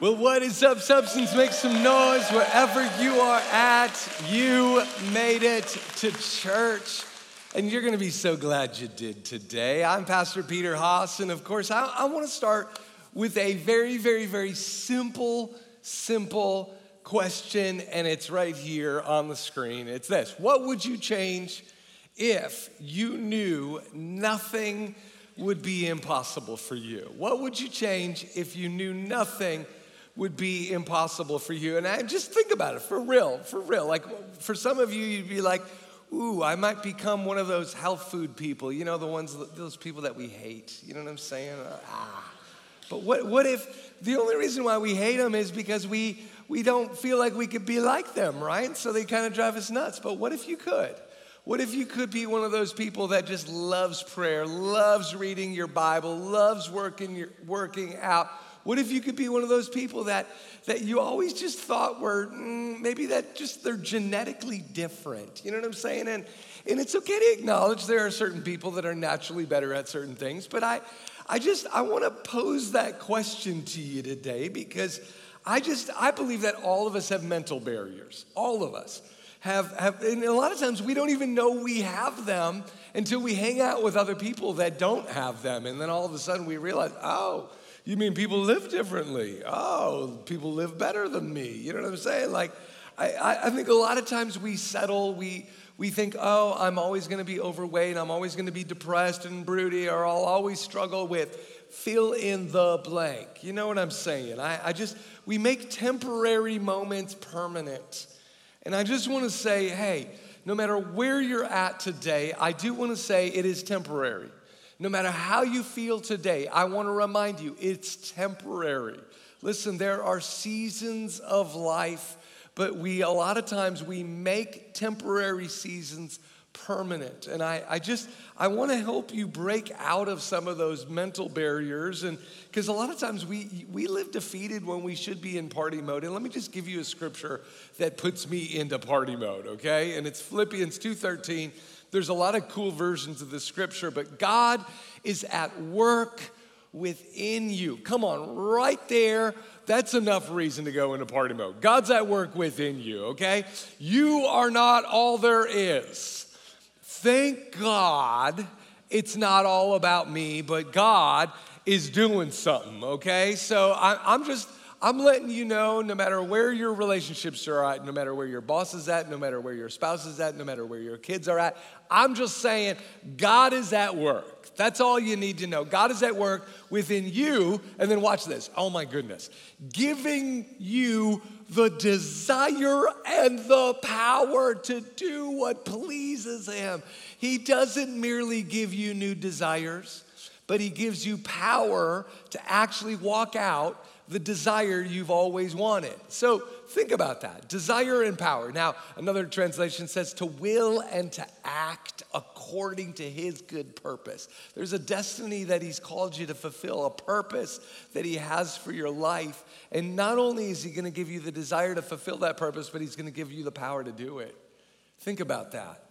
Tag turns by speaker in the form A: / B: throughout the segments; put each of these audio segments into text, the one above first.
A: Well, what is up, Substance? Make some noise wherever you are at. You made it to church, and you're going to be so glad you did today. I'm Pastor Peter Haas, and of course, I, I want to start with a very, very, very simple, simple question, and it's right here on the screen. It's this What would you change if you knew nothing would be impossible for you? What would you change if you knew nothing would be impossible for you? And I just think about it for real, for real. Like for some of you, you'd be like, ooh, I might become one of those health food people, you know, the ones, those people that we hate. You know what I'm saying? Ah. But what, what if the only reason why we hate them is because we, we don't feel like we could be like them, right? So they kind of drive us nuts. But what if you could? What if you could be one of those people that just loves prayer, loves reading your Bible, loves working, your, working out? What if you could be one of those people that, that you always just thought were mm, maybe that just they're genetically different? You know what I'm saying? And, and it's okay to acknowledge there are certain people that are naturally better at certain things, but I, I just I want to pose that question to you today because I just I believe that all of us have mental barriers. All of us have, have, and a lot of times we don't even know we have them until we hang out with other people that don't have them. And then all of a sudden we realize, oh, you mean people live differently? Oh, people live better than me. You know what I'm saying? Like, I, I think a lot of times we settle, we, we think, oh, I'm always gonna be overweight, I'm always gonna be depressed and broody, or I'll always struggle with fill in the blank. You know what I'm saying? I, I just, we make temporary moments permanent. And I just want to say, hey, no matter where you're at today, I do want to say it is temporary. No matter how you feel today, I want to remind you it's temporary. Listen, there are seasons of life, but we, a lot of times, we make temporary seasons permanent. And I, I just, I want to help you break out of some of those mental barriers. And because a lot of times we, we live defeated when we should be in party mode. And let me just give you a scripture that puts me into party mode, okay? And it's Philippians 2.13. There's a lot of cool versions of the scripture, but God is at work within you. Come on, right there. That's enough reason to go into party mode. God's at work within you, okay? You are not all there is. Thank God it's not all about me, but God is doing something, okay? So I, am just, I'm letting you know no matter where your relationships are at, no matter where your boss is at, no matter where your spouse is at, no matter where your kids are at, I'm just saying God is at work. That's all you need to know. God is at work within you. And then watch this. Oh my goodness. Giving you the desire and the power to do what pleases Him. He doesn't merely give you new desires, but He gives you power to actually walk out the desire you've always wanted. So think about that desire and power. Now, another translation says to will and to act according to his good purpose. There's a destiny that he's called you to fulfill, a purpose that he has for your life. And not only is he going to give you the desire to fulfill that purpose, but he's going to give you the power to do it. Think about that.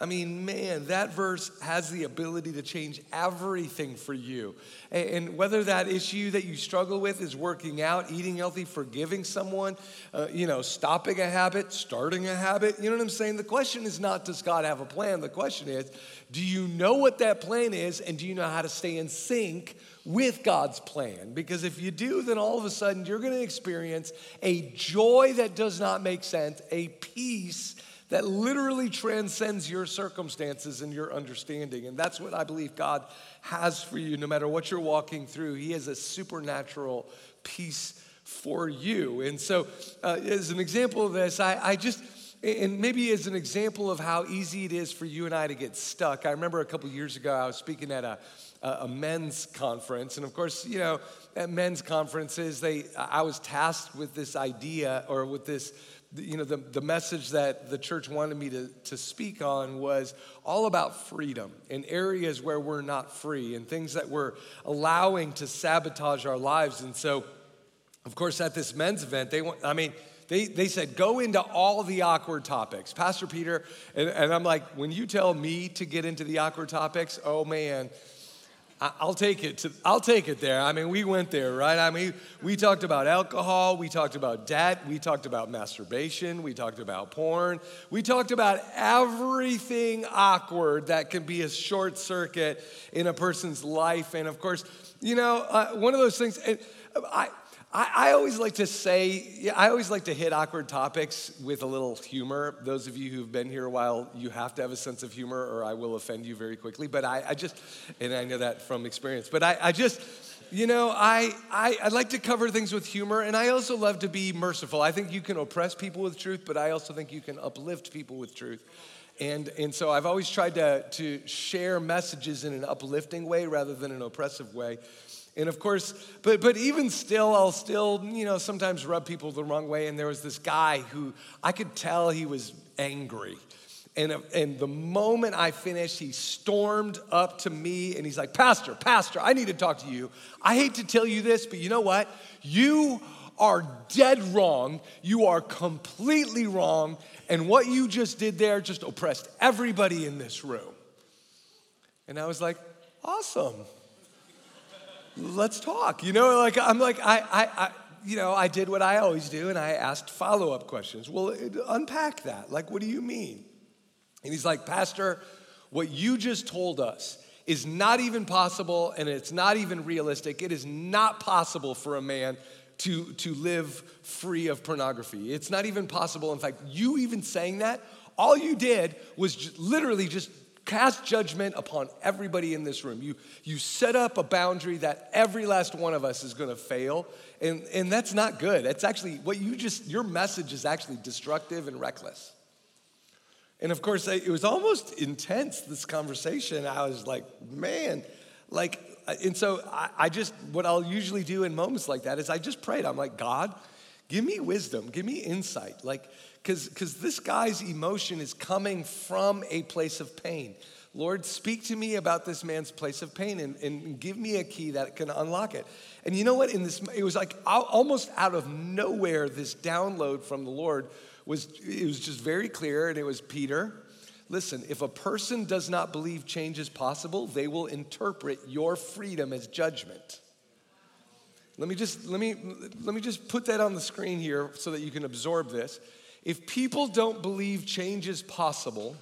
A: I mean, man, that verse has the ability to change everything for you. And whether that issue that you struggle with is working out, eating healthy, forgiving someone, uh, you know, stopping a habit, starting a habit, you know what I'm saying? The question is not, does God have a plan? The question is, do you know what that plan is and do you know how to stay in sync with God's plan? Because if you do, then all of a sudden you're going to experience a joy that does not make sense, a peace that literally transcends your circumstances and your understanding. And that's what I believe God has for you, no matter what you're walking through. He has a supernatural peace for you. And so, uh, as an example of this, I, I just, and maybe as an example of how easy it is for you and I to get stuck, I remember a couple years ago I was speaking at a, a men's conference, and of course, you know, at men's conferences, they I was tasked with this idea or with this you know, the, the message that the church wanted me to, to speak on was all about freedom in areas where we're not free and things that we're allowing to sabotage our lives. And so, of course, at this men's event, they want, I mean, they, they said, go into all the awkward topics. Pastor Peter, and, and I'm like, when you tell me to get into the awkward topics, oh man, I'll take it to, I'll take it there. I mean, we went there, right? I mean, we talked about alcohol, we talked about debt, we talked about masturbation, we talked about porn, we talked about everything awkward that can be a short circuit in a person's life. And of course, you know, uh, one of those things, I, I, I, always like to say, I always like to hit awkward topics with a little humor. Those of you who've been here a while, you have to have a sense of humor or I will offend you very quickly. But I, I just, and I know that from experience, but I, I just, you know, I, I, I like to cover things with humor and I also love to be merciful. I think you can oppress people with truth, but I also think you can uplift people with truth. And, and so I've always tried to, to share messages in an uplifting way rather than an oppressive way. And of course, but, but even still, I'll still, you know, sometimes rub people the wrong way. And there was this guy who I could tell he was angry. And, and the moment I finished, he stormed up to me and he's like, Pastor, Pastor, I need to talk to you. I hate to tell you this, but you know what? You are dead wrong. You are completely wrong. And what you just did there just oppressed everybody in this room. And I was like, awesome let's talk. You know, like I'm like, I, I, I you know, I did what I always do and I asked follow up questions. Well, unpack that. Like, what do you mean? And he's like, Pastor, what you just told us is not even possible and it's not even realistic. It is not possible for a man to, to live free of pornography. It's not even possible. In fact, you even saying that, all you did was just, literally just cast judgment upon everybody in this room. You, you set up a boundary that every last one of us is gonna fail. And, and that's not good. It's actually what you just, your message is actually destructive and reckless. And of course, it was almost intense, this conversation. I was like, man, like, uh, and so I, I just, what I'll usually do in moments like that is I just prayed. I'm like, God, give me wisdom, give me insight. Like, because this guy's emotion is coming from a place of pain. Lord, speak to me about this man's place of pain and, and give me a key that can unlock it. And you know what? In this, it was like almost out of nowhere, this download from the Lord was, it was just very clear. And it was Peter, listen, if a person does not believe change is possible, they will interpret your freedom as judgment. Let me just, let me, let me just put that on the screen here so that you can absorb this. If people don't believe change is possible,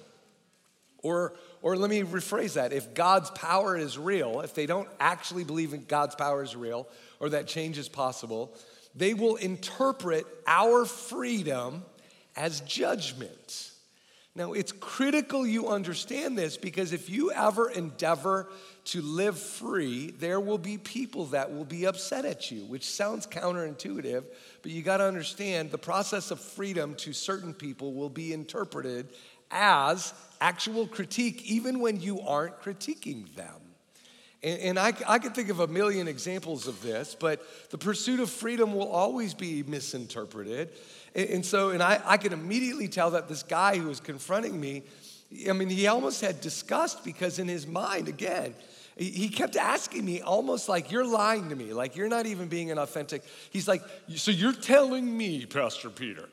A: or, or let me rephrase that if God's power is real, if they don't actually believe in God's power is real or that change is possible, they will interpret our freedom as judgment. Now, it's critical you understand this because if you ever endeavor to live free, there will be people that will be upset at you, which sounds counterintuitive, but you got to understand the process of freedom to certain people will be interpreted as actual critique, even when you aren't critiquing them. And, and I, I could think of a million examples of this, but the pursuit of freedom will always be misinterpreted. And, and so, and I, I could immediately tell that this guy who was confronting me, I mean, he almost had disgust because in his mind, again, he kept asking me almost like, You're lying to me, like you're not even being an authentic. He's like, So you're telling me, Pastor Peter,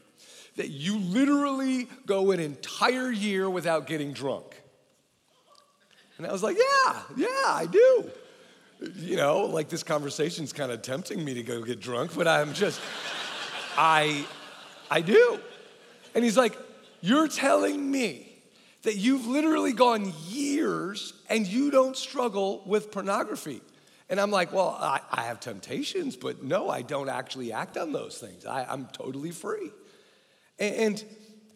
A: that you literally go an entire year without getting drunk? And I was like, Yeah, yeah, I do. You know, like this conversation's kind of tempting me to go get drunk, but I'm just, I, I do. And he's like, You're telling me that you've literally gone years and you don't struggle with pornography. And I'm like, well, I, I have temptations, but no, I don't actually act on those things. I, am totally free. And, and,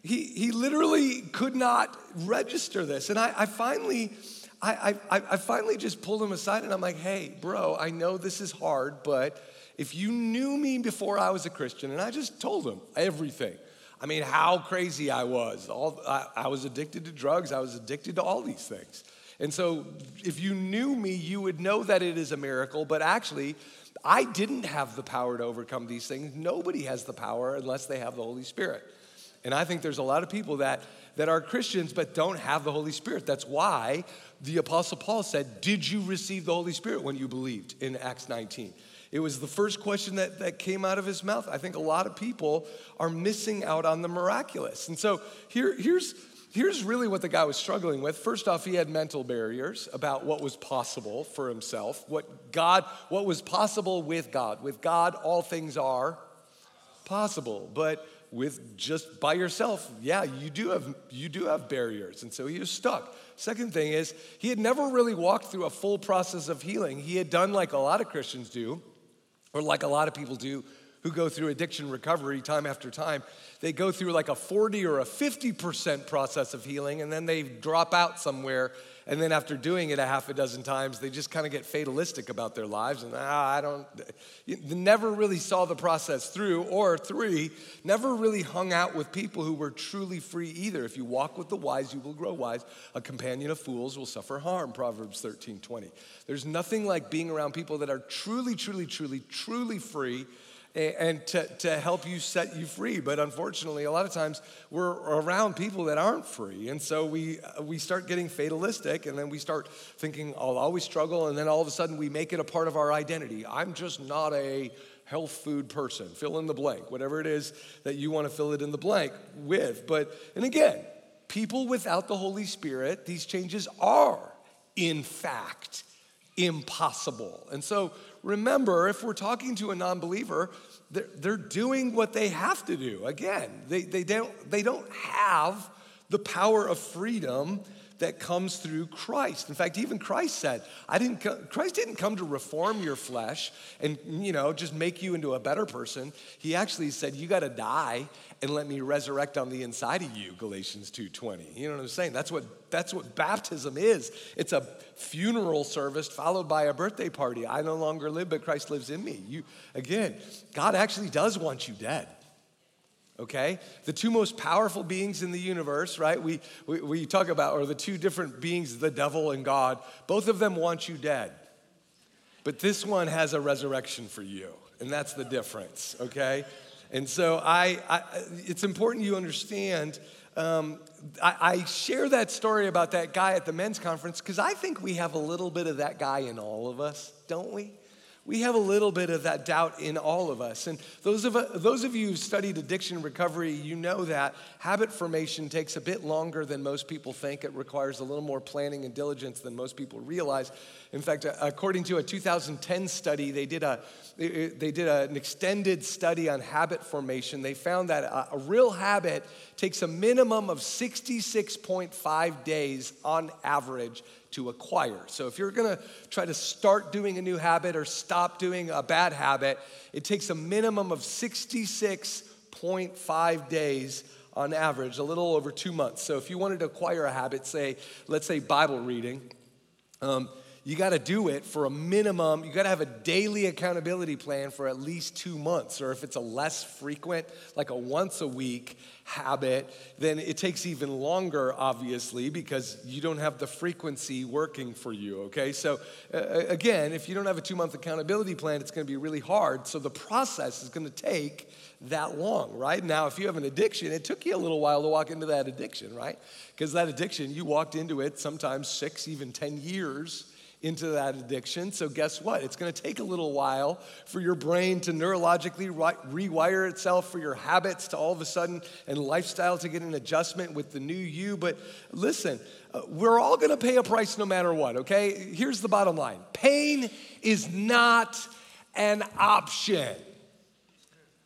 A: he, he literally could not register this. And I, I finally, I, I, I finally just pulled him aside and I'm like, hey, bro, I know this is hard, but if you knew me before I was a Christian, and I just told him everything. I mean, how crazy I was. All, I, I was addicted to drugs, I was addicted to all these things. And so, if you knew me, you would know that it is a miracle, but actually, I didn't have the power to overcome these things. Nobody has the power unless they have the Holy Spirit. And I think there's a lot of people that, that are Christians but don't have the Holy Spirit. That's why the Apostle Paul said, Did you receive the Holy Spirit when you believed in Acts 19? It was the first question that, that came out of his mouth. I think a lot of people are missing out on the miraculous. And so here, here's, here's really what the guy was struggling with. First off, he had mental barriers about what was possible for himself, what God, what was possible with God. With God, all things are possible. But with just by yourself, yeah, you do have you do have barriers. And so he was stuck. Second thing is, he had never really walked through a full process of healing. He had done like a lot of Christians do, or like a lot of people do who go through addiction recovery time after time, they go through like a 40 or a 50% process of healing and then they drop out somewhere. And then after doing it a half a dozen times, they just kind of get fatalistic about their lives and ah, I don't, never really saw the process through. Or three, never really hung out with people who were truly free either. If you walk with the wise, you will grow wise. A companion of fools will suffer harm, Proverbs 13 20. There's nothing like being around people that are truly, truly, truly, truly free and to, to help you set you free. But unfortunately, a lot of times we're around people that aren't free. And so we, we start getting fatalistic and then we start thinking, I'll always struggle. And then all of a sudden we make it a part of our identity. I'm just not a health food person. Fill in the blank, whatever it is that you want to fill it in the blank with. But, and again, people without the Holy Spirit, these changes are, in fact, impossible. And so remember, if we're talking to a non believer, they're, they're doing what they have to do. Again, they, they, don't, they don't have the power of freedom that comes through Christ. In fact, even Christ said, I didn't Christ didn't come to reform your flesh and you know just make you into a better person. He actually said you got to die and let me resurrect on the inside of you, Galatians 2:20. You know what I'm saying? That's what that's what baptism is. It's a funeral service followed by a birthday party. I no longer live, but Christ lives in me. You again, God actually does want you dead okay? The two most powerful beings in the universe, right? We, we, we talk about, are the two different beings, the devil and God, both of them want you dead. But this one has a resurrection for you, and that's the difference, okay? And so I, I it's important you understand. Um, I, I share that story about that guy at the men's conference because I think we have a little bit of that guy in all of us, don't we? We have a little bit of that doubt in all of us. And those of, those of you who've studied addiction recovery, you know that habit formation takes a bit longer than most people think. It requires a little more planning and diligence than most people realize. In fact, uh, according to a 2010 study, they did, a, uh, they did an extended study on habit formation. They found that a, a real habit takes a minimum of 66.5 days on average to acquire. So if you're gonna try to start doing a new habit or stop doing a bad habit, it takes a minimum of 66.5 days on average, a little over two months. So if you wanted to acquire a habit, say, let's say Bible reading, um, you got to do it for a minimum. You got to have a daily accountability plan for at least two months. Or if it's a less frequent, like a once a week habit, then it takes even longer, obviously, because you don't have the frequency working for you, okay? So, uh, again, if you don't have a two month accountability plan, it's going to be really hard. So, the process is going to take that long, right? Now, if you have an addiction, it took you a little while to walk into that addiction, right? Because that addiction, you walked into it sometimes six, even 10 years into that addiction. So, guess what? It's going to take a little while for your brain to neurologically rewire itself, for your habits to all of a sudden and lifestyle to get an adjustment with the new you. But listen, uh, we're all going to pay a price no matter what, okay? Here's the bottom line pain is not an option.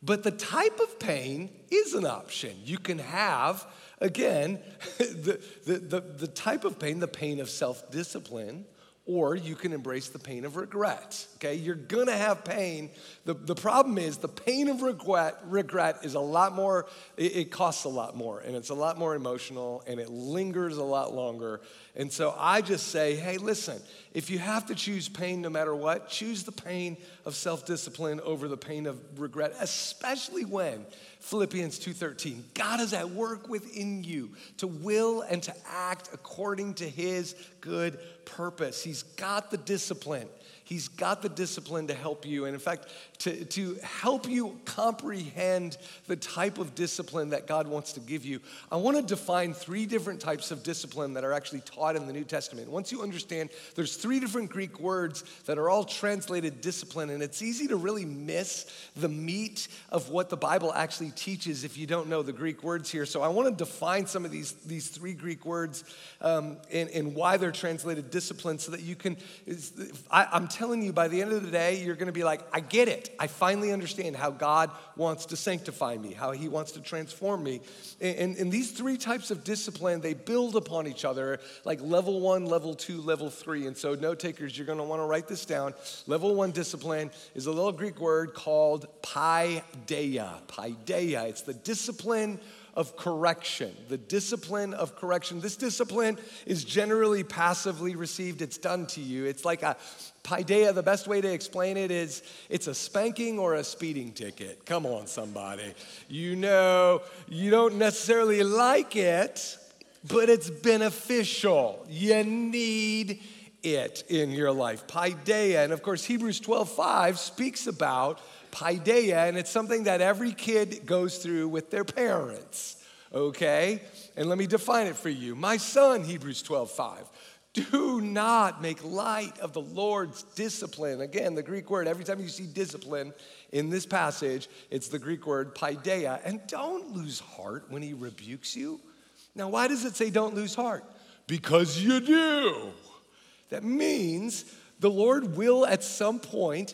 A: But the type of pain is an option. You can have, again, the, the, the, the type of pain, the pain of self discipline or you can embrace the pain of regret. Okay, you're gonna have pain. The, the problem is the pain of regret, regret is a lot more, it, it costs a lot more, and it's a lot more emotional, and it lingers a lot longer. And so I just say, hey, listen, if you have to choose pain no matter what, choose the pain of self-discipline over the pain of regret, especially when Philippians 2:13, God is at work within you to will and to act according to his good purpose. He's got the discipline. He's got the discipline to help you. And in fact, to, to help you comprehend the type of discipline that God wants to give you, I want to define three different types of discipline that are actually taught in the New Testament. Once you understand, there's three different Greek words that are all translated discipline, and it's easy to really miss the meat of what the Bible actually teaches if you don't know the Greek words here. So I want to define some of these, these three Greek words um, and, and why they're translated discipline so that you can. I, I'm telling you, by the end of the day, you're going to be like, I get it. I finally understand how God wants to sanctify me, how He wants to transform me. And, and, and these three types of discipline, they build upon each other, like level one, level two, level three. And so, note takers, you're going to want to write this down. Level one discipline is a little Greek word called paideia. Paideia. It's the discipline of correction. The discipline of correction. This discipline is generally passively received. It's done to you. It's like a paideia. The best way to explain it is it's a spanking or a speeding ticket. Come on, somebody. You know, you don't necessarily like it, but it's beneficial. You need it in your life. Paideia. And of course, Hebrews 12 5 speaks about paideia, and it's something that every kid goes through with their parents, okay? And let me define it for you. My son, Hebrews 12 5. Do not make light of the Lord's discipline. Again, the Greek word, every time you see discipline in this passage, it's the Greek word paideia. And don't lose heart when he rebukes you. Now, why does it say don't lose heart? Because you do. That means the Lord will at some point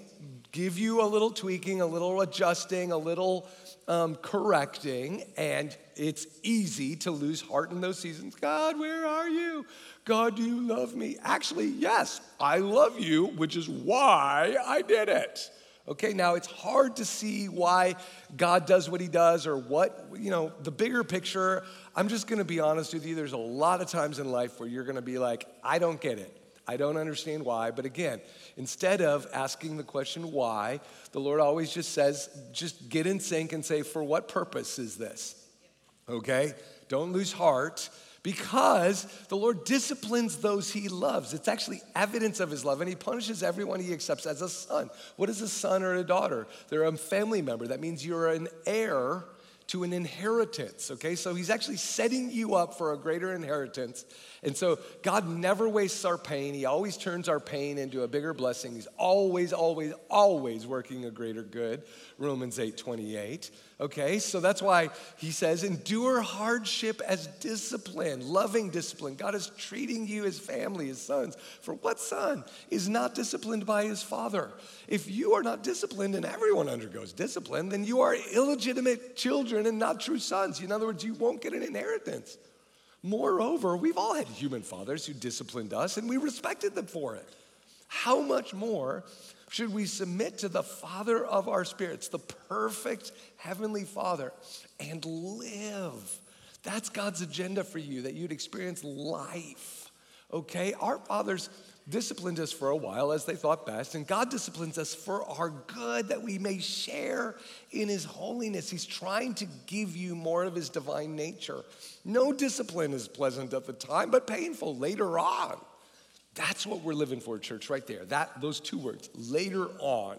A: give you a little tweaking, a little adjusting, a little um, correcting, and it's easy to lose heart in those seasons. God, where are you? God, do you love me? Actually, yes, I love you, which is why I did it. Okay, now it's hard to see why God does what he does or what, you know, the bigger picture. I'm just gonna be honest with you. There's a lot of times in life where you're gonna be like, I don't get it. I don't understand why. But again, instead of asking the question why, the Lord always just says, just get in sync and say, for what purpose is this? Okay? Don't lose heart because the Lord disciplines those he loves. It's actually evidence of his love, and he punishes everyone he accepts as a son. What is a son or a daughter? They're a family member. That means you're an heir to an inheritance, okay? So he's actually setting you up for a greater inheritance. And so God never wastes our pain. He always turns our pain into a bigger blessing. He's always, always, always working a greater good. Romans 8 28. Okay, so that's why he says, endure hardship as discipline, loving discipline. God is treating you as family, as sons. For what son is not disciplined by his father? If you are not disciplined and everyone undergoes discipline, then you are illegitimate children and not true sons. In other words, you won't get an inheritance. Moreover, we've all had human fathers who disciplined us and we respected them for it. How much more should we submit to the Father of our spirits, the perfect Heavenly Father, and live? That's God's agenda for you, that you'd experience life. Okay? Our fathers disciplined us for a while as they thought best, and God disciplines us for our good that we may share in His holiness. He's trying to give you more of His divine nature. No discipline is pleasant at the time, but painful later on. That's what we're living for, church, right there. That those two words, later on.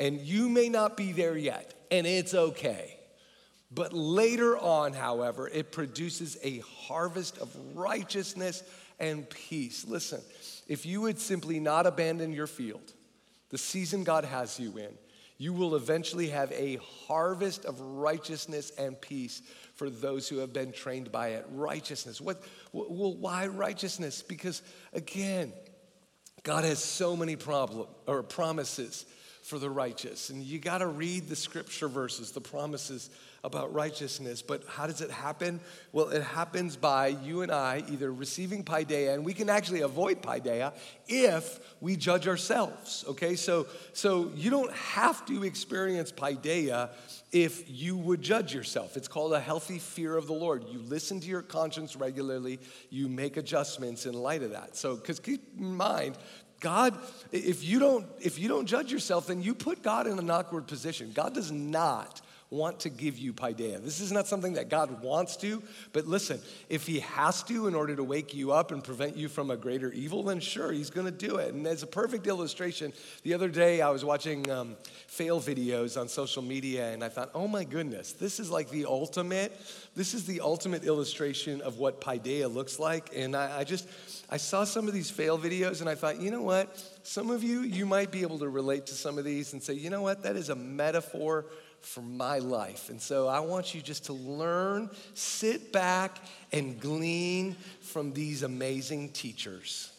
A: And you may not be there yet, and it's okay. But later on, however, it produces a harvest of righteousness and peace. Listen, if you would simply not abandon your field, the season God has you in, you will eventually have a harvest of righteousness and peace for those who have been trained by it. Righteousness. What, well, why righteousness? Because again, God has so many problem or promises for the righteous. And you got to read the scripture verses, the promises about righteousness. But how does it happen? Well, it happens by you and I either receiving paideia, and we can actually avoid paideia if we judge ourselves. Okay, so so you don't have to experience paideia if you would judge yourself. It's called a healthy fear of the Lord. You listen to your conscience regularly, you make adjustments in light of that. So, because keep in mind, God, if you don't if you don't judge yourself, then you put God in an awkward position. God does not want to give you paideia. This is not something that God wants to, but listen, if He has to in order to wake you up and prevent you from a greater evil, then sure, He's gonna do it. And as a perfect illustration, the other day I was watching um, fail videos on social media and I thought, oh my goodness, this is like the ultimate, this is the ultimate illustration of what paideia looks like. And I, I just, I saw some of these fail videos and I thought, you know what? Some of you, you might be able to relate to some of these and say, you know what? That is a metaphor for my life. And so I want you just to learn, sit back, and glean from these amazing teachers.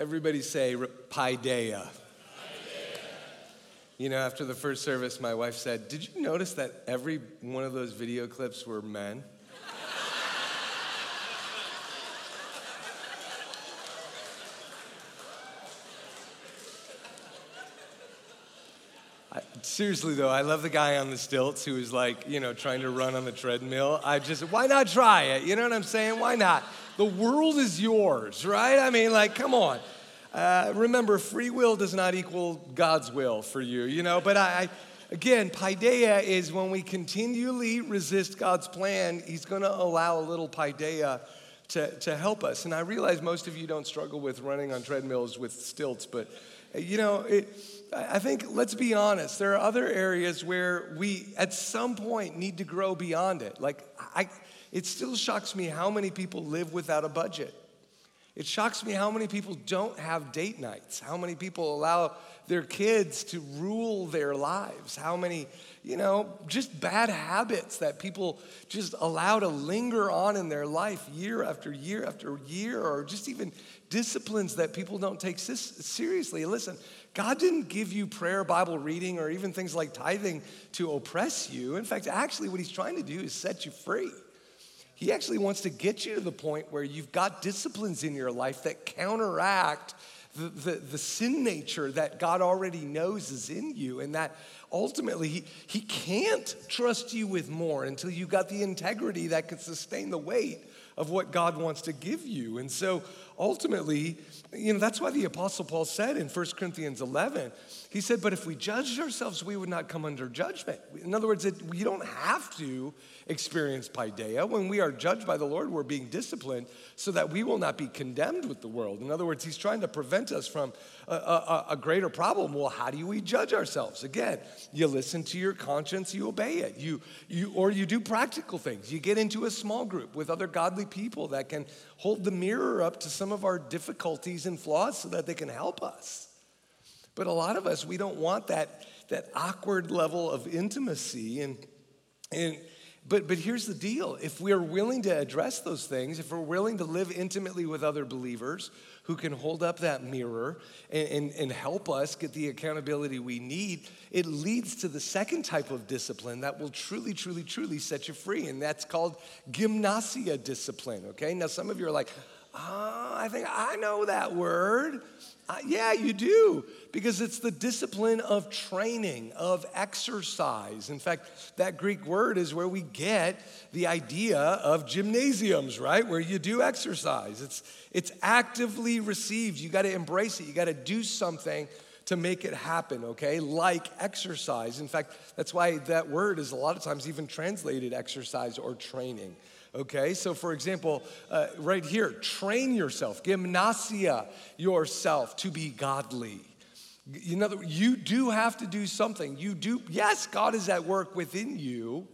A: Everybody say paideia. You know, after the first service, my wife said, Did you notice that every one of those video clips were men? I, seriously though, I love the guy on the stilts who is like, you know, trying to run on the treadmill. I just, why not try it? You know what I'm saying? Why not? The world is yours, right? I mean, like, come on. Uh, remember, free will does not equal God's will for you, you know, but I, I again, paideia is when we continually resist God's plan, He's going to allow a little paideia to, to help us. And I realize most of you don't struggle with running on treadmills with stilts, but you know, it, I think let's be honest, there are other areas where we at some point need to grow beyond it. Like, I, it still shocks me how many people live without a budget. It shocks me how many people don't have date nights, how many people allow their kids to rule their lives, how many, you know, just bad habits that people just allow to linger on in their life year after year after year, or just even disciplines that people don't take seriously. Listen, God didn't give you prayer, Bible reading, or even things like tithing to oppress you. In fact, actually, what He's trying to do is set you free. He actually wants to get you to the point where you've got disciplines in your life that counteract the, the, the, sin nature that God already knows is in you, and that ultimately he, he can't trust you with more until you've got the integrity that can sustain the weight of what God wants to give you. And so ultimately, you know, that's why the Apostle Paul said in 1 Corinthians 11, he said, But if we judged ourselves, we would not come under judgment. In other words, it, we don't have to experience paideia. When we are judged by the Lord, we're being disciplined so that we will not be condemned with the world. In other words, he's trying to prevent us from a, a, a greater problem. Well, how do we judge ourselves? Again, you listen to your conscience, you obey it. You, you, or you do practical things. You get into a small group with other godly people that can hold the mirror up to some of our difficulties and flaws so that they can help us. But a lot of us, we don't want that, that awkward level of intimacy. And, and but, but here's the deal if we're willing to address those things, if we're willing to live intimately with other believers who can hold up that mirror and, and, and, help us get the accountability we need, it leads to the second type of discipline that will truly, truly, truly set you free. And that's called gymnasia discipline, okay? Now, some of you are like, oh, I think I know that word. Uh, yeah, you do, because it's the discipline of training, of exercise. In fact, that Greek word is where we get the idea of gymnasiums, right? Where you do exercise. It's, it's actively received. You got to embrace it, you got to do something to make it happen, okay? Like exercise. In fact, that's why that word is a lot of times even translated exercise or training. Okay, so for example, uh, right here, train yourself, gymnasia yourself to be godly. You know, you do have to do something. You do, yes, God is at work within you,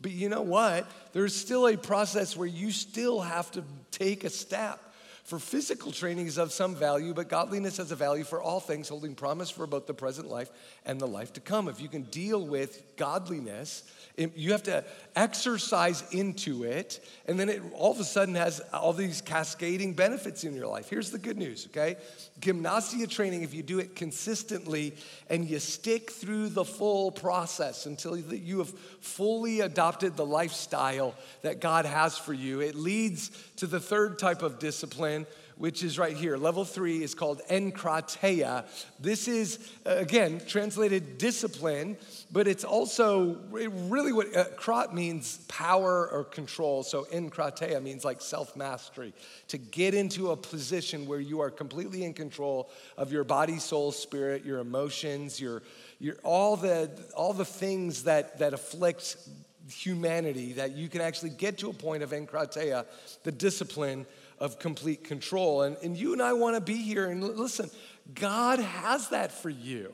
A: but you know what? There's still a process where you still have to take a step. For physical training is of some value, but godliness has a value for all things, holding promise for both the present life and the life to come. If you can deal with godliness, you have to exercise into it, and then it all of a sudden has all these cascading benefits in your life. Here's the good news, okay? Gymnasia training, if you do it consistently and you stick through the full process until you have fully adopted the lifestyle that God has for you, it leads to the third type of discipline which is right here. Level three is called enkrateia. This is, uh, again, translated discipline, but it's also really what uh, krat means power or control. So enkrateia means like self mastery, to get into a position where you are completely in control of your body, soul, spirit, your emotions, your, your all the all the things that that afflict humanity that you can actually get to a point of enkrateia, the discipline of complete control. And, and you and I want to be here. And listen, God has that for you.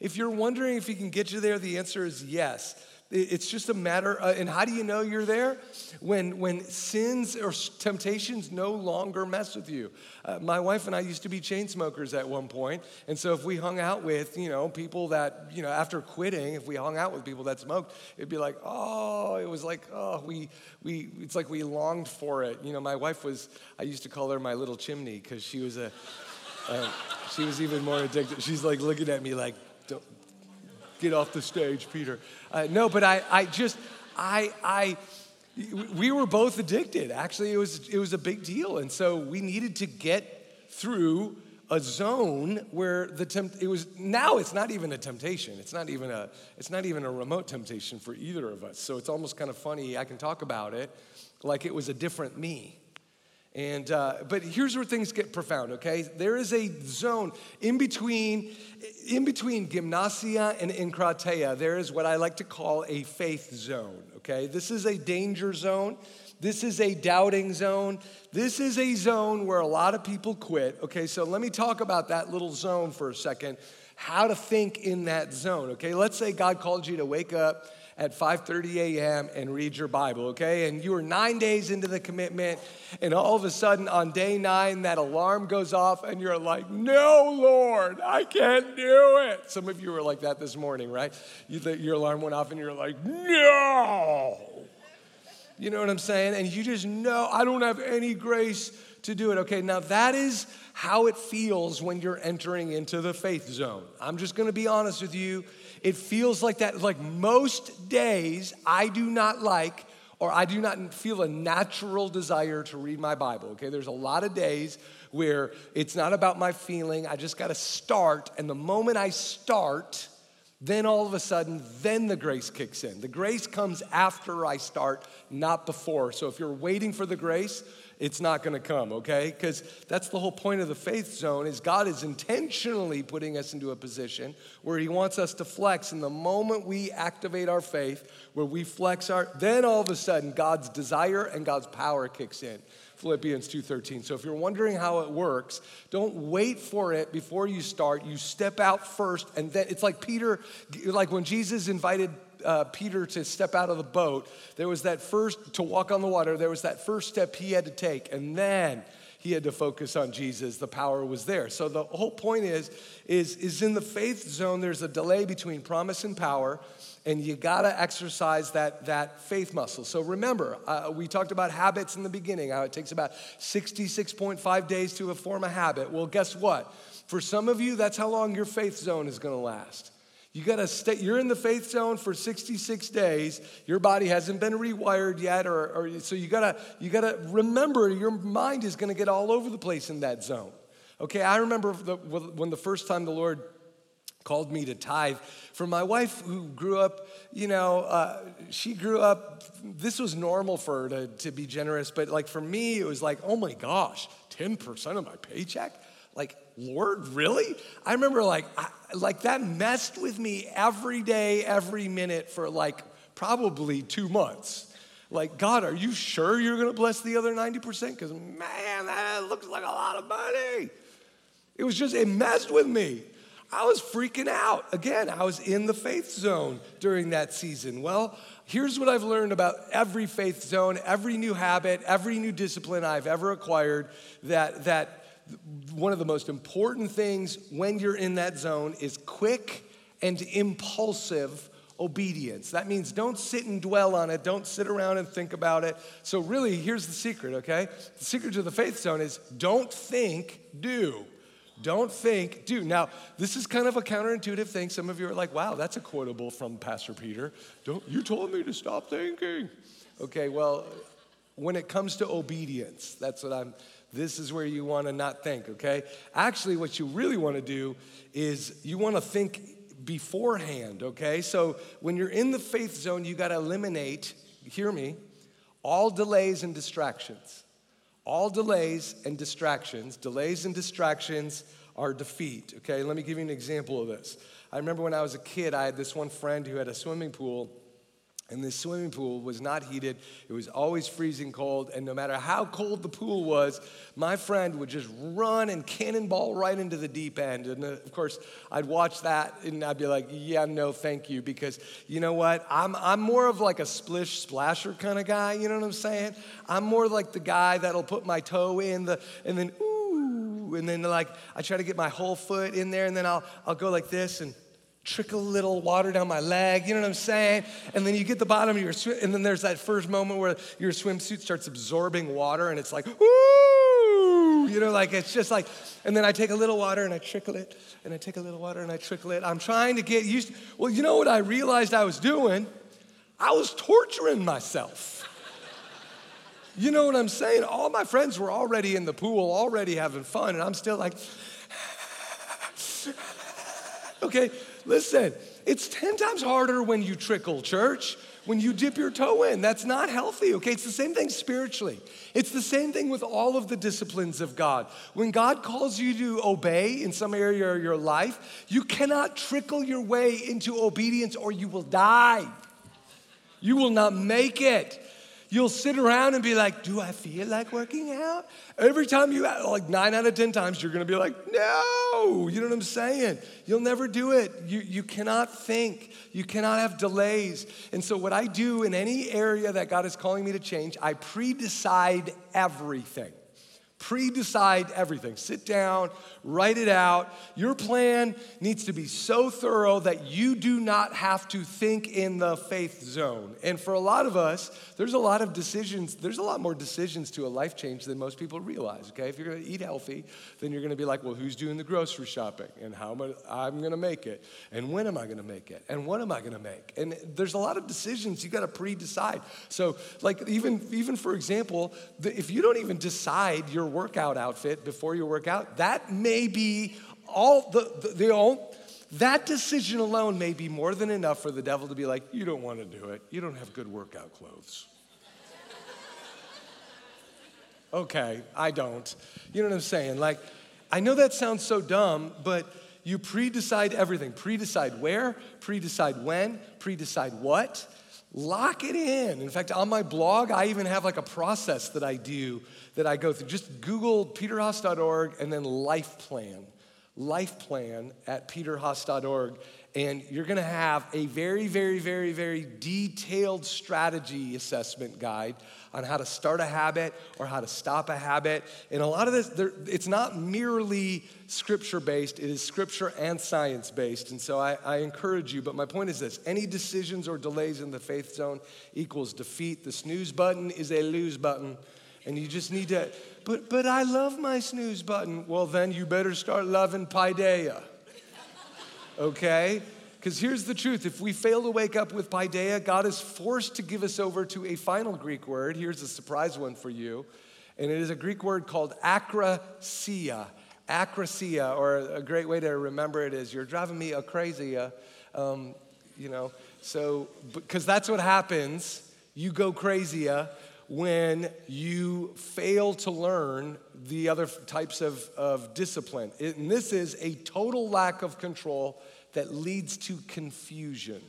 A: If you're wondering if He can get you there, the answer is yes. It's just a matter, uh, and how do you know you're there? When, when sins or temptations no longer mess with you. Uh, my wife and I used to be chain smokers at one point, and so if we hung out with, you know, people that, you know, after quitting, if we hung out with people that smoked, it'd be like, oh, it was like, oh, we, we, it's like we longed for it. You know, my wife was, I used to call her my little chimney because she was a, uh, she was even more addicted. She's like looking at me like, get off the stage, Peter. Uh, no, but I, I just, I, I, we were both addicted. Actually, it was, it was a big deal. And so we needed to get through a zone where the temp- it was now it's not even a temptation it's not even a it's not even a remote temptation for either of us so it's almost kind of funny i can talk about it like it was a different me and uh, but here's where things get profound. Okay, there is a zone in between, in between gymnasia and enkrateia. There is what I like to call a faith zone. Okay, this is a danger zone. This is a doubting zone. This is a zone where a lot of people quit. Okay, so let me talk about that little zone for a second. How to think in that zone. Okay, let's say God called you to wake up at 5:30 a.m. and read your Bible, okay? And you were 9 days into the commitment and all of a sudden on day 9 that alarm goes off and you're like, "No, Lord, I can't do it." Some of you were like that this morning, right? You, your alarm went off and you're like, "No." You know what I'm saying? And you just know I don't have any grace to do it. Okay, now that is how it feels when you're entering into the faith zone. I'm just gonna be honest with you. It feels like that, like most days, I do not like or I do not feel a natural desire to read my Bible. Okay, there's a lot of days where it's not about my feeling, I just gotta start, and the moment I start, then all of a sudden, then the grace kicks in. The grace comes after I start, not before. So if you're waiting for the grace, it's not going to come, okay? Because that's the whole point of the faith zone is God is intentionally putting us into a position where he wants us to flex. And the moment we activate our faith, where we flex our, then all of a sudden God's desire and God's power kicks in. Philippians 2:13. So if you're wondering how it works, don't wait for it before you start. You step out first and then it's like Peter like when Jesus invited uh, Peter to step out of the boat, there was that first, to walk on the water, there was that first step he had to take. And then he had to focus on Jesus. The power was there. So the whole point is, is, is in the faith zone, there's a delay between promise and power, and you gotta exercise that, that faith muscle. So remember, uh, we talked about habits in the beginning, how it takes about 66.5 days to form a habit. Well, guess what? For some of you, that's how long your faith zone is gonna last. You got to stay, you're in the faith zone for 66 days. Your body hasn't been rewired yet, or, or so you got to you got to remember your mind is going to get all over the place in that zone. Okay, I remember the, when the first time the Lord called me to tithe. For my wife, who grew up, you know, uh, she grew up, this was normal for her to, to be generous, but like for me, it was like, oh my gosh, 10% of my paycheck? Like, Lord, really? I remember like, I, like that messed with me every day, every minute for like probably two months. Like, God, are you sure you're gonna bless the other 90%? Because man, that looks like a lot of money. It was just, it messed with me. I was freaking out. Again, I was in the faith zone during that season. Well, here's what I've learned about every faith zone, every new habit, every new discipline I've ever acquired that, that one of the most important things when you're in that zone is quick and impulsive obedience. That means don't sit and dwell on it, don't sit around and think about it. So, really, here's the secret, okay? The secret to the faith zone is don't think, do. Don't think, do. Now, this is kind of a counterintuitive thing. Some of you are like, wow, that's a quotable from Pastor Peter. Don't, you told me to stop thinking. Okay, well, when it comes to obedience, that's what I'm this is where you want to not think, okay? Actually, what you really want to do is you want to think beforehand, okay? So when you're in the faith zone, you got to eliminate, hear me, all delays and distractions. All delays and distractions, delays and distractions are defeat, okay? Let me give you an example of this. I remember when I was a kid, I had this one friend who had a swimming pool and this swimming pool was not heated. It was always freezing cold. And no matter how cold the pool was, my friend would just run and cannonball right into the deep end. And uh, of course, I'd watch that and I'd be like, yeah, no, thank you. Because you know what? I'm, I'm more of like a splish splasher kind of guy. You know what I'm saying? I'm more like the guy that'll put my toe in the, and then, ooh, and then like I try to get my whole foot in there and then I'll, I'll go like this and, trickle a little water down my leg, you know what I'm saying? And then you get the bottom of your swim, and then there's that first moment where your swimsuit starts absorbing water, and it's like, ooh, you know, like it's just like, and then I take a little water and I trickle it, and I take a little water and I trickle it. I'm trying to get used. To, well, you know what I realized I was doing? I was torturing myself. You know what I'm saying? All my friends were already in the pool, already having fun, and I'm still like, okay, Listen, it's 10 times harder when you trickle, church, when you dip your toe in. That's not healthy, okay? It's the same thing spiritually. It's the same thing with all of the disciplines of God. When God calls you to obey in some area of your life, you cannot trickle your way into obedience or you will die. You will not make it. You'll sit around and be like, Do I feel like working out? Every time you, like nine out of 10 times, you're gonna be like, No. You know what I'm saying? You'll never do it. You, you cannot think, you cannot have delays. And so, what I do in any area that God is calling me to change, I pre decide everything Pre decide everything. Sit down, write it out. Your plan needs to be so thorough that you do not have to think in the faith zone. And for a lot of us, there's a lot of decisions, there's a lot more decisions to a life change than most people realize, okay? If you're gonna eat healthy, then you're gonna be like, well, who's doing the grocery shopping? And how am I, I'm gonna make it? And when am I gonna make it? And what am I gonna make? And there's a lot of decisions you gotta pre decide. So, like, even, even for example, if you don't even decide your workout outfit before you work out, that may be all the, the, the all, that decision alone may be more than enough for the devil to be like, you don't want to do it. You don't have good workout clothes. okay, I don't. You know what I'm saying? Like, I know that sounds so dumb, but you pre decide everything. Pre decide where, pre decide when, pre decide what. Lock it in. In fact, on my blog, I even have like a process that I do that I go through. Just Google peterhaas.org and then life plan. Life plan at peterhaas.org. And you're gonna have a very, very, very, very detailed strategy assessment guide on how to start a habit or how to stop a habit. And a lot of this, it's not merely scripture based, it is scripture and science based. And so I, I, encourage you, but my point is this any decisions or delays in the faith zone equals defeat. The snooze button is a lose button. And you just need to, but, but I love my snooze button. Well, then you better start loving Paideia. Okay? Because here's the truth if we fail to wake up with Paideia, God is forced to give us over to a final Greek word. Here's a surprise one for you. And it is a Greek word called akrasia. Akrasia, or a great way to remember it is you're driving me a crazy, uh, um, you know. So, because that's what happens. You go crazy uh, when you fail to learn the other types of, of discipline. And this is a total lack of control that leads to confusion.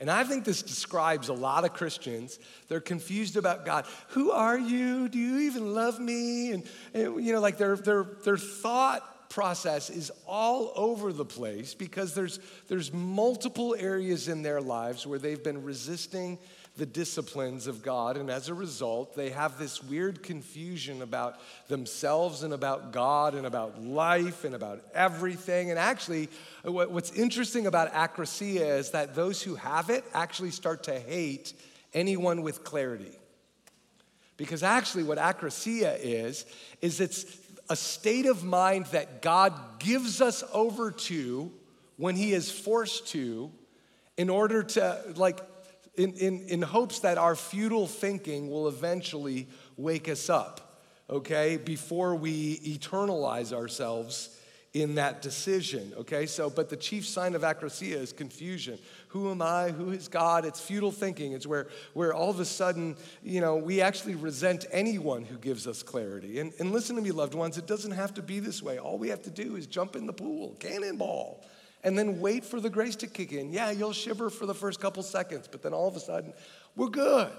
A: And I think this describes a lot of Christians. They're confused about God. Who are you? Do you even love me? And, and you know, like their, their, their thought process is all over the place because there's, there's multiple areas in their lives where they've been resisting the disciplines of God. And as a result, they have this weird confusion about themselves and about God and about life and about everything. And actually, what's interesting about akrasia is that those who have it actually start to hate anyone with clarity. Because actually, what akrasia is, is it's a state of mind that God gives us over to when He is forced to in order to, like, in, in, in hopes that our futile thinking will eventually wake us up, okay, before we eternalize ourselves in that decision, okay? So, but the chief sign of akrasia is confusion. Who am I? Who is God? It's futile thinking. It's where, where all of a sudden, you know, we actually resent anyone who gives us clarity. And, and listen to me, loved ones, it doesn't have to be this way. All we have to do is jump in the pool, cannonball and then wait for the grace to kick in. Yeah, you'll shiver for the first couple seconds, but then all of a sudden, we're good.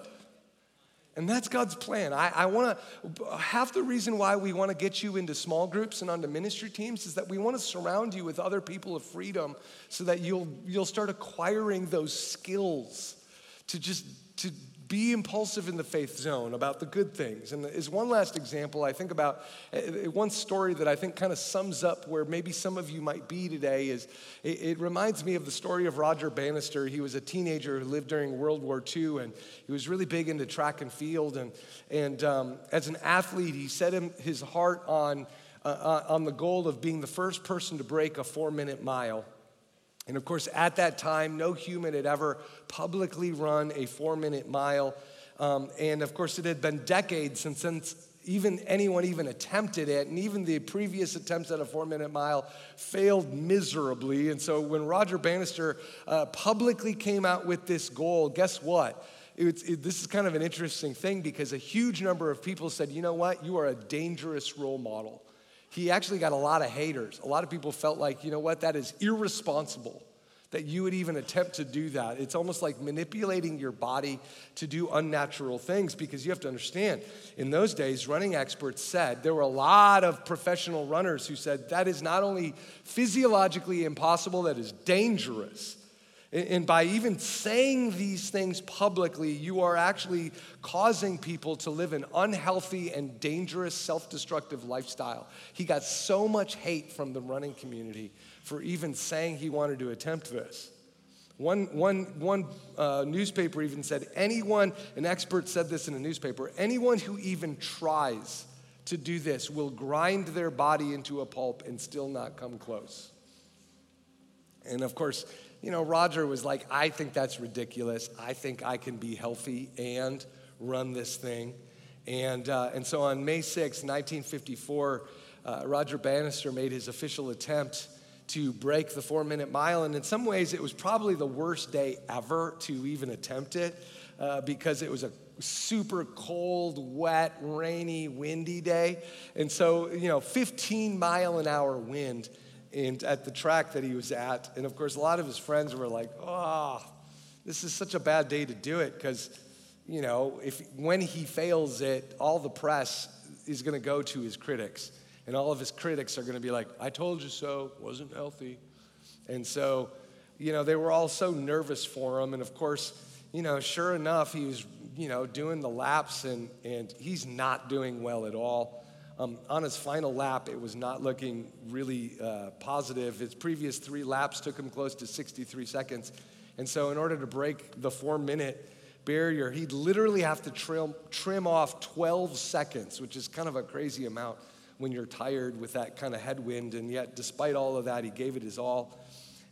A: And that's God's plan. I, I want to, half the reason why we want to get you into small groups and onto ministry teams is that we want to surround you with other people of freedom so that you'll, you'll start acquiring those skills to just, to be impulsive in the faith zone about the good things. And is one last example, I think about uh, uh, one story that I think kind of sums up where maybe some of you might be today is it, it, reminds me of the story of Roger Bannister. He was a teenager who lived during World War II and he was really big into track and field. And, and um, as an athlete, he set him, his heart on, uh, uh on the goal of being the first person to break a four minute mile. And of course, at that time, no human had ever publicly run a four minute mile. Um, and of course, it had been decades since, since even anyone even attempted it, and even the previous attempts at a four minute mile failed miserably. And so when Roger Bannister uh, publicly came out with this goal, guess what? It, this is kind of an interesting thing because a huge number of people said, you know what, you are a dangerous role model he actually got a lot of haters. A lot of people felt like, you know what, that is irresponsible that you would even attempt to do that. It's almost like manipulating your body to do unnatural things because you have to understand, in those days, running experts said there were a lot of professional runners who said that is not only physiologically impossible, that is dangerous. And by even saying these things publicly, you are actually causing people to live an unhealthy and dangerous self destructive lifestyle. He got so much hate from the running community for even saying he wanted to attempt this. One, one, one uh, newspaper even said anyone, an expert said this in a newspaper, anyone who even tries to do this will grind their body into a pulp and still not come close. And of course, you know, Roger was like, I think that's ridiculous. I think I can be healthy and run this thing. And, uh, and so on May 6, 1954, uh, Roger Bannister made his official attempt to break the four minute mile. And in some ways, it was probably the worst day ever to even attempt it uh, because it was a super cold, wet, rainy, windy day. And so, you know, 15 mile an hour wind and at the track that he was at. And of course, a lot of his friends were like, oh, this is such a bad day to do it because, you know, if when he fails it, all the press is going to go to his critics. And all of his critics are going to be like, I told you so, wasn't healthy. And so, you know, they were all so nervous for him. And of course, you know, sure enough, he was, you know, doing the laps and, and he's not doing well at all. Um, on his final lap, it was not looking really uh, positive. His previous three laps took him close to 63 seconds. And so, in order to break the four minute barrier, he'd literally have to trim, trim off 12 seconds, which is kind of a crazy amount when you're tired with that kind of headwind. And yet, despite all of that, he gave it his all.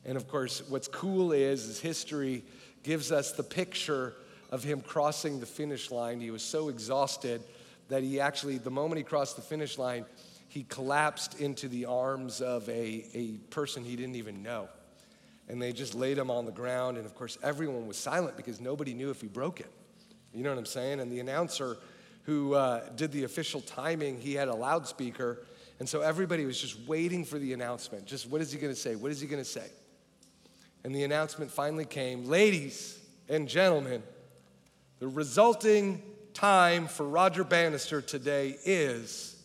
A: And of course, what's cool is, is history gives us the picture of him crossing the finish line. He was so exhausted that he actually, the moment he crossed the finish line, he collapsed into the arms of a, a person he didn't even know. And they just laid him on the ground. And of course, everyone was silent because nobody knew if he broke it. You know what I'm saying? And the announcer who uh, did the official timing, he had a loudspeaker. And so everybody was just waiting for the announcement. Just what is he going to say? What is he going to say? And the announcement finally came Ladies and gentlemen, the resulting time for Roger Bannister today is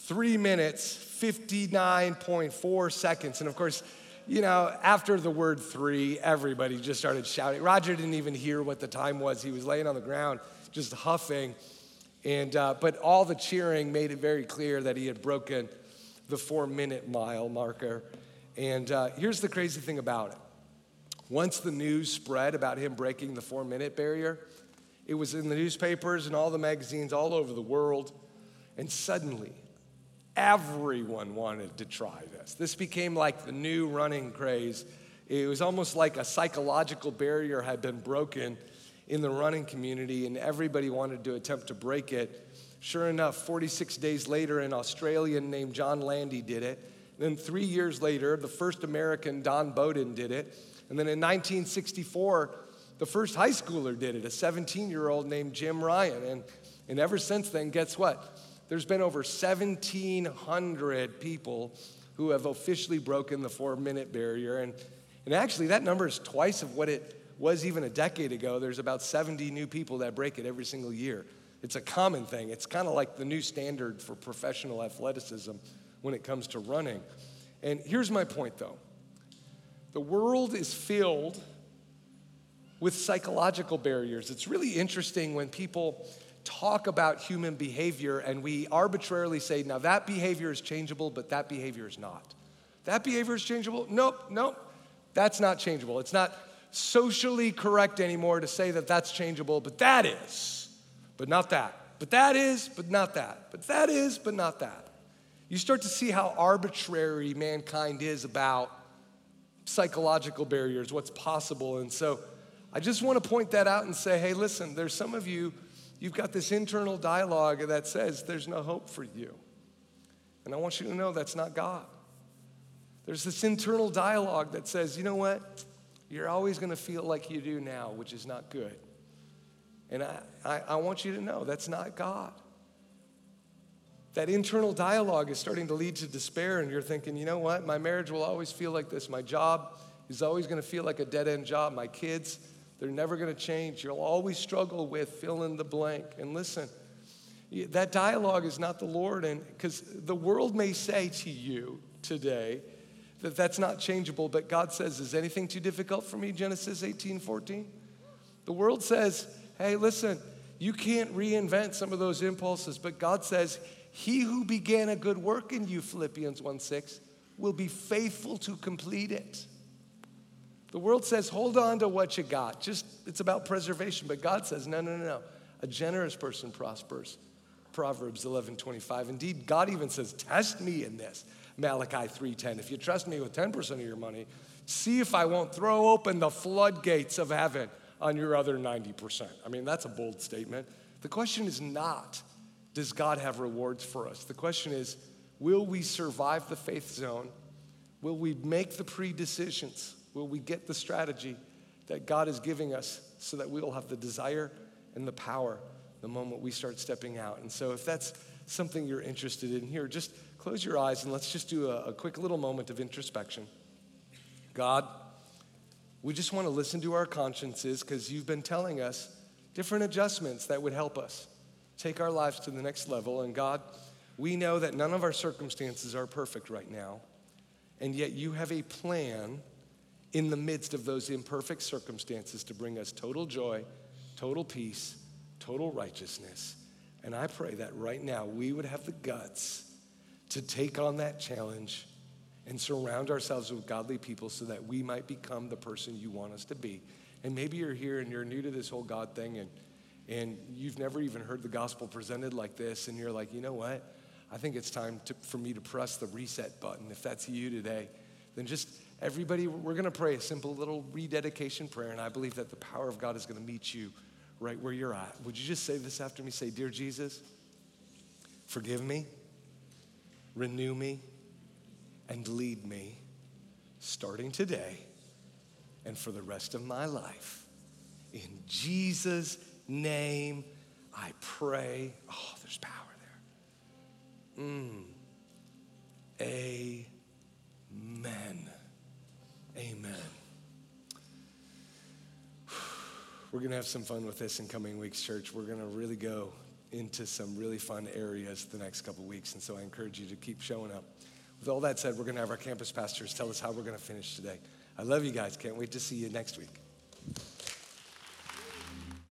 A: three minutes, 59.4 seconds. And of course, you know, after the word three, everybody just started shouting. Roger didn't even hear what the time was. He was laying on the ground, just huffing. And, uh, but all the cheering made it very clear that he had broken the four minute mile marker. And uh, here's the crazy thing about it once the news spread about him breaking the four minute barrier, it was in the newspapers and all the magazines all over the world. And suddenly, everyone wanted to try this. This became like the new running craze. It was almost like a psychological barrier had been broken in the running community, and everybody wanted to attempt to break it. Sure enough, 46 days later, an Australian named John Landy did it. Then, three years later, the first American, Don Bowden, did it. And then in 1964, the first high schooler did it, a 17 year old named Jim Ryun. And, and ever since then, guess what? There's been over 1,700 people who have officially broken the four minute barrier. And, and actually, that number is twice of what it was even a decade ago. There's about 70 new people that break it every single year. It's a common thing. It's kind of like the new standard for professional athleticism when it comes to running. And here's my point though the world is filled with psychological barriers. It's really interesting when people talk about human behavior and we arbitrarily say, now that behavior is changeable, but that behavior is not. That behavior is changeable? Nope, nope. That's not changeable. It's not socially correct anymore to say that that's changeable, but that is, but not that. But that is, but not that. But that is, but not that. You start to see how arbitrary mankind is about psychological barriers, what's possible. And so I just want to point that out and say, hey, listen, there's some of you, you've got this internal dialogue that says there's no hope for you. And I want you to know that's not God. There's this internal dialogue that says, you know what? You're always going to feel like you do now, which is not good. And I, I, I want you to know that's not God. That internal dialogue is starting to lead to despair, and you're thinking, you know what? My marriage will always feel like this. My job is always going to feel like a dead end job. My kids, they're never going to change. You'll always struggle with fill in the blank. And listen, that dialogue is not the Lord. And because the world may say to you today that that's not changeable, but God says, Is anything too difficult for me? Genesis 18 14. The world says, Hey, listen, you can't reinvent some of those impulses, but God says, He who began a good work in you, Philippians 1 6, will be faithful to complete it. The world says, hold on to what you got. Just, it's about preservation. But God says, no, no, no, no. A generous person prospers. Proverbs 11, 25. Indeed, God even says, test me in this. Malachi 3:10. If you trust me with 10% of your money, see if I won't throw open the floodgates of heaven on your other 90%. I mean, that's a bold statement. The question is not, does God have rewards for us? The question is, will we survive the faith zone? Will we make the pre decisions? Will we get the strategy that God is giving us so that we will have the desire and the power the moment we start stepping out? And so, if that's something you're interested in here, just close your eyes and let's just do a, a quick little moment of introspection. God, we just want to listen to our consciences because you've been telling us different adjustments that would help us take our lives to the next level. And God, we know that none of our circumstances are perfect right now, and yet you have a plan in the midst of those imperfect circumstances to bring us total joy, total peace, total righteousness. And I pray that right now we would have the guts to take on that challenge and surround ourselves with godly people so that we might become the person you want us to be. And maybe you're here and you're new to this whole God thing and, and you've never even heard the gospel presented like this, and you're like, you know what? I think it's time to, for me to press the reset button. If that's you today, then just Everybody, we're going to pray a simple little rededication prayer, and I believe that the power of God is going to meet you right where you're at. Would you just say this after me? Say, Dear Jesus, forgive me, renew me, and lead me starting today and for the rest of my life. In Jesus' name, I pray. Oh, there's power there. Mm. Amen. Amen. We're going to have some fun with this in coming weeks, church. We're going to really go into some really fun areas the next couple weeks. And so I encourage you to keep showing up. With all that said, we're going to have our campus pastors tell us how we're going to finish today. I love you guys. Can't wait to see you next week.